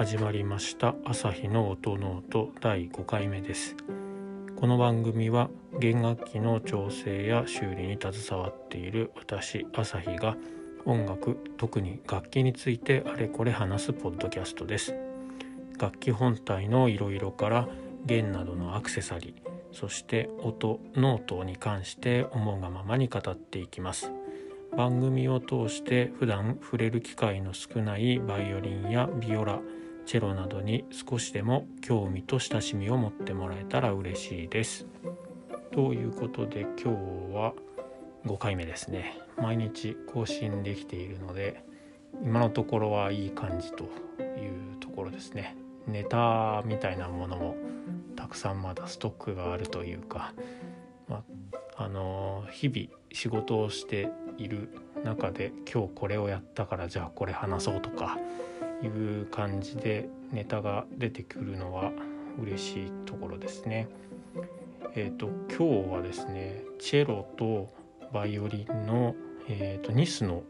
始まりました。アサヒの音ノート第5回目です。この番組は弦楽器の調整や修理に携わっている私アサヒが音楽特に楽器についてあれこれ話すポッドキャストです。楽器本体のいろいろから弦などのアクセサリーそして音ノートに関して思うがままに語っていきます。番組を通して普段触れる機会の少ないバイオリンやビオラチェロなどに少しでも興味と親しみを持ってもらえたら嬉しいです。ということで今日は5回目ですね毎日更新できているので今のところはいい感じというところですねネタみたいなものもたくさんまだストックがあるというか、まあ、の日々仕事をしている中で今日これをやったからじゃあこれ話そうとかいう感じでネタが出てくるのは嬉しいところですね。えーと、今日はですねチェロとバイオリンの、えーと、ニスの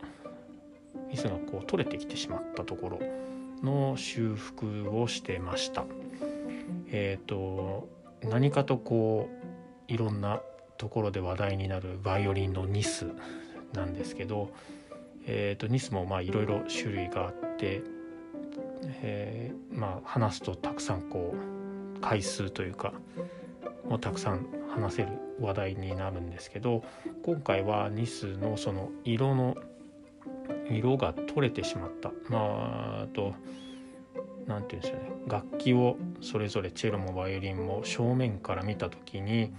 ニスがこう取れてきてしまったところの修復をしてました。えっ、ー、と何かとこういろんなところで話題になるバイオリンのニスなんですけど、えーと、ニスもまあいろいろ種類があって、えー、まあ話すとたくさんこう回数というかもうたくさん話せる話題になるんですけど今回はニスのその色の色が取れてしまった。まああと何て言うんですよね。楽器をそれぞれチェロもバイオリンも正面から見た時に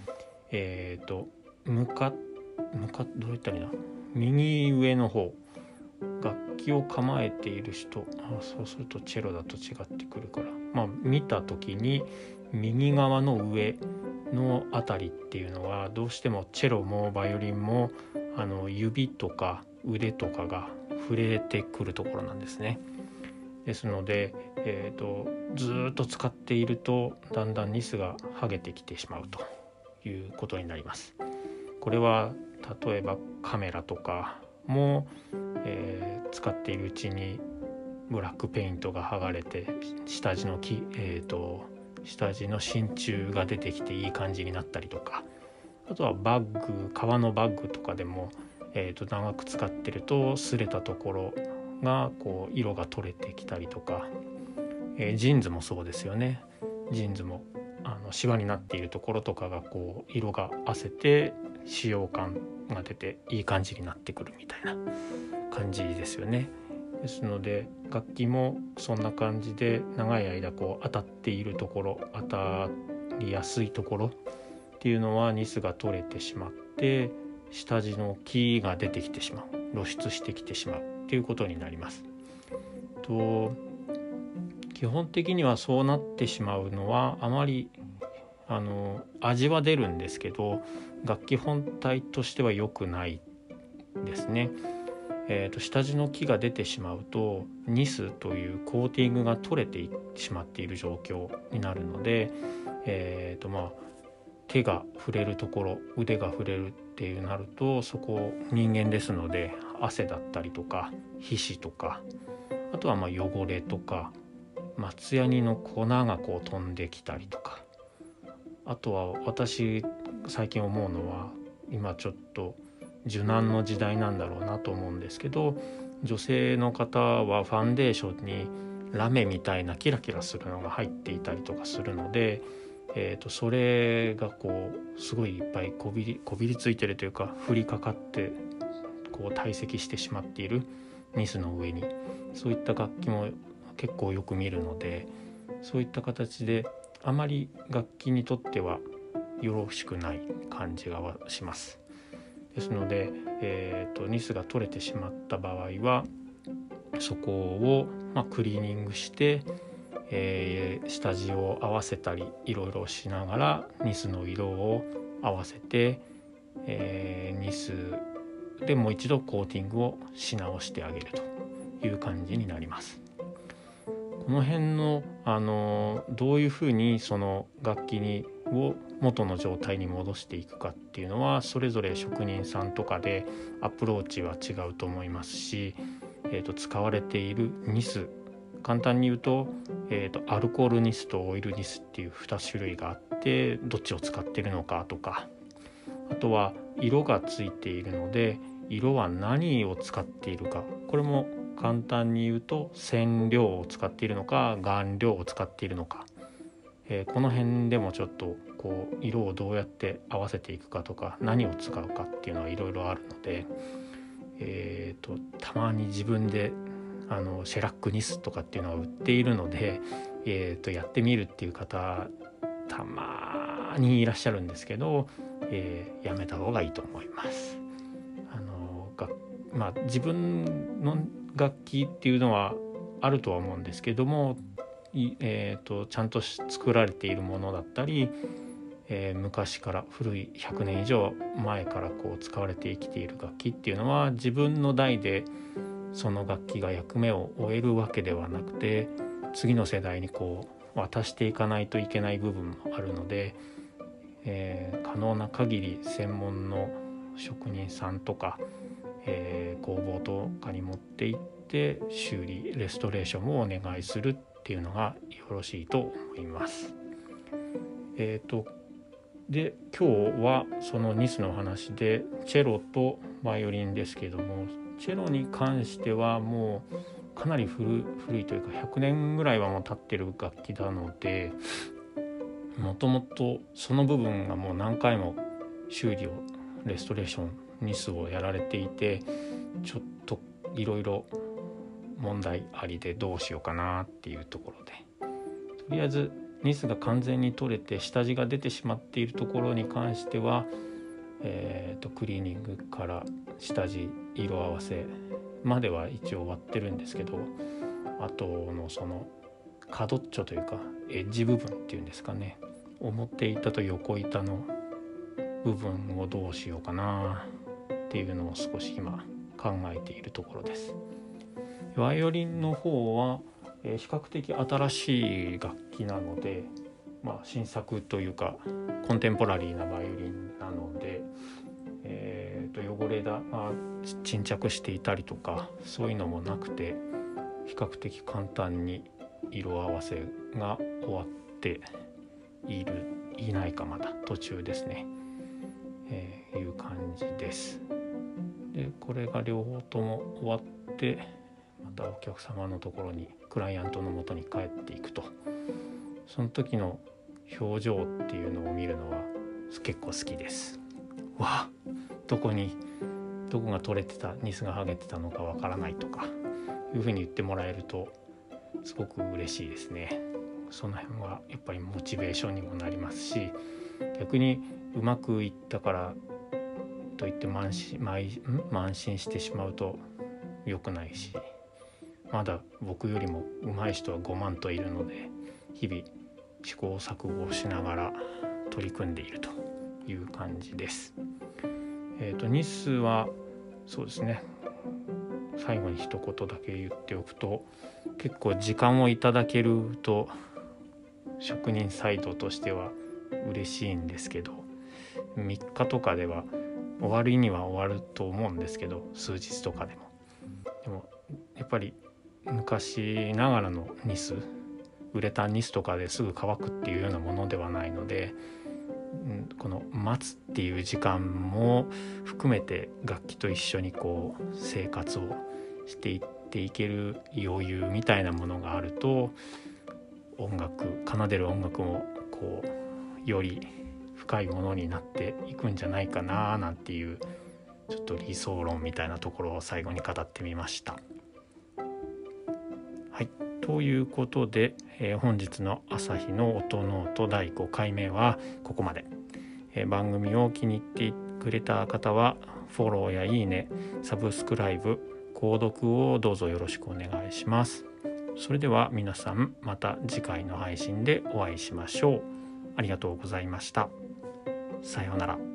えっ、ー、と向か向かどういったらいいな。右上の方楽器を構えている人あそうするとチェロだと違ってくるからまあ見た時に右側の上の辺りっていうのはどうしてもチェロもバイオリンもあの指とか腕とかが触れてくるところなんですね。ですので、えーと、ずっと使っているとだんだんニスが剥げてきてしまうということになります。これは例えばカメラとかも、えー、使っているうちにブラックペイントが剥がれて下地の木、えーと、下地の真鍮が出てきていい感じになったりとかあとはバッグ革のバッグとかでも、えーと長く使ってると擦れたところがこう色が取れてきたりとか、えー、ジーンズもそうですよね。ジーンズもあのシワになっているところとかがこう色があせて使用感が出ていい感じになってくるみたいな感じですよね。ですので楽器もそんな感じで長い間こう当たっているところ当たりやすいところっていうのはニスが取れてしまって下地の木が出てきてしまう露出してきてしまうっていうことになります。と基本的にはそうなってしまうのはあまりあの味は出るんですけど楽器本体としては良くないですね。えーと、下地の木が出てしまうとニスというコーティングが取れてしまっている状況になるので、えーとまあ、手が触れるところ腕が触れるっていうなるとそこ人間ですので汗だったりとか皮脂とかあとはま汚れとか松ヤニの粉がこう飛んできたりとかあとは私最近思うのは今ちょっと受難の時代なんだろうなと思うんですけど女性の方はファンデーションにラメみたいなキラキラするのが入っていたりとかするので、えー、とそれがこうすごいいっぱいこびりこびりついてるというか降りかかってこう堆積してしまっているニスの上に。そういった楽器も結構よく見るのでそういった形であまり楽器にとってはよろしくない感じがします。ですので、えーと、ニスが取れてしまった場合はそこを、まあ、クリーニングして、えー、下地を合わせたりいろいろしながらニスの色を合わせて、えー、ニスでもう一度コーティングをし直してあげるという感じになります。この辺のあのどういうふうにその楽器にを元の状態に戻していくかっていうのはそれぞれ職人さんとかでアプローチは違うと思いますし、えーと、使われているニス。簡単に言うと,、えーと、アルコールニスとオイルニスっていう2種類があってどっちを使ってるのかとか。あとは色がついているので色は何を使っているか。これも簡単に言うと染料を使っているのか顔料を使っているのか、えー、この辺でもちょっとこう色をどうやって合わせていくかとか何を使うかっていうのはいろいろあるので、えーと、たまに自分であのシェラックニスとかっていうのは売っているので、えーと、やってみるっていう方たまにいらっしゃるんですけど、えー、やめた方がいいと思います。あのがまあ、自分の楽器っていうのはあるとは思うんですけども、えーと、ちゃんと作られているものだったり、えー、昔から古い100年以上前からこう使われて生きている楽器っていうのは自分の代でその楽器が役目を終えるわけではなくて次の世代にこう渡していかないといけない部分もあるので、えー、可能な限り専門の職人さんとか、えー、工房とかに持って行って修理レストレーションをお願いするっていうのがよろしいと思います。えーと、で今日はそのニスの話でチェロとバイオリンですけどもチェロに関してはもうかなり古古いというか100年ぐらいはもう経ってる楽器なのでもともとその部分がもう何回も修理をレストレーションニスをやられていてちょっといろいろ問題ありでどうしようかなっていうところで。とりあえずニスが完全に取れて下地が出てしまっているところに関しては、えーと、クリーニングから下地色合わせまでは一応終わってるんですけどあとのその角っちょというかエッジ部分っていうんですかね表板と横板の部分をどうしようかなっていうのを少し今考えているところです。バイオリンの方は、え、比較的新しい楽器なので、まあ、新作というかコンテンポラリーなバイオリンなので、えー、と汚れだ、まあ、沈着していたりとかそういうのもなくて比較的簡単に色合わせが終わっているいないかまだ途中ですね、えー、いう感じです。でこれが両方とも終わってまたお客様のところにクライアントのもとに帰っていくとその時の表情っていうのを見るのは結構好きです。わあどこにどこが取れてたニスが剥げてたのかわからないとかいうふうに言ってもらえるとすごく嬉しいですね。その辺はやっぱりモチベーションにもなりますし逆にうまくいったからといって慢心慢心してしまうと良くないしまだ僕よりも上手い人は5万といるので日々試行錯誤しながら取り組んでいるという感じです。えーと、日数はそうですね最後に一言だけ言っておくと結構時間をいただけると職人サイドとしては嬉しいんですけど3日とかでは終わりには終わると思うんですけど数日とかでも。でもやっぱり昔ながらのニスウレタンニスとかですぐ乾くっていうようなものではないのでこの待つっていう時間も含めて楽器と一緒にこう生活をしていっていける余裕みたいなものがあると音楽奏でる音楽もこうより深いものになっていくんじゃないかななんていうちょっと理想論みたいなところを最後に語ってみました。はいということで、えー、本日の「朝日の音ノート」第5回目はここまで、えー、番組を気に入ってくれた方はフォローやいいねサブスクライブ購読をどうぞよろしくお願いします。それでは皆さんまた次回の配信でお会いしましょう。ありがとうございました。さようなら。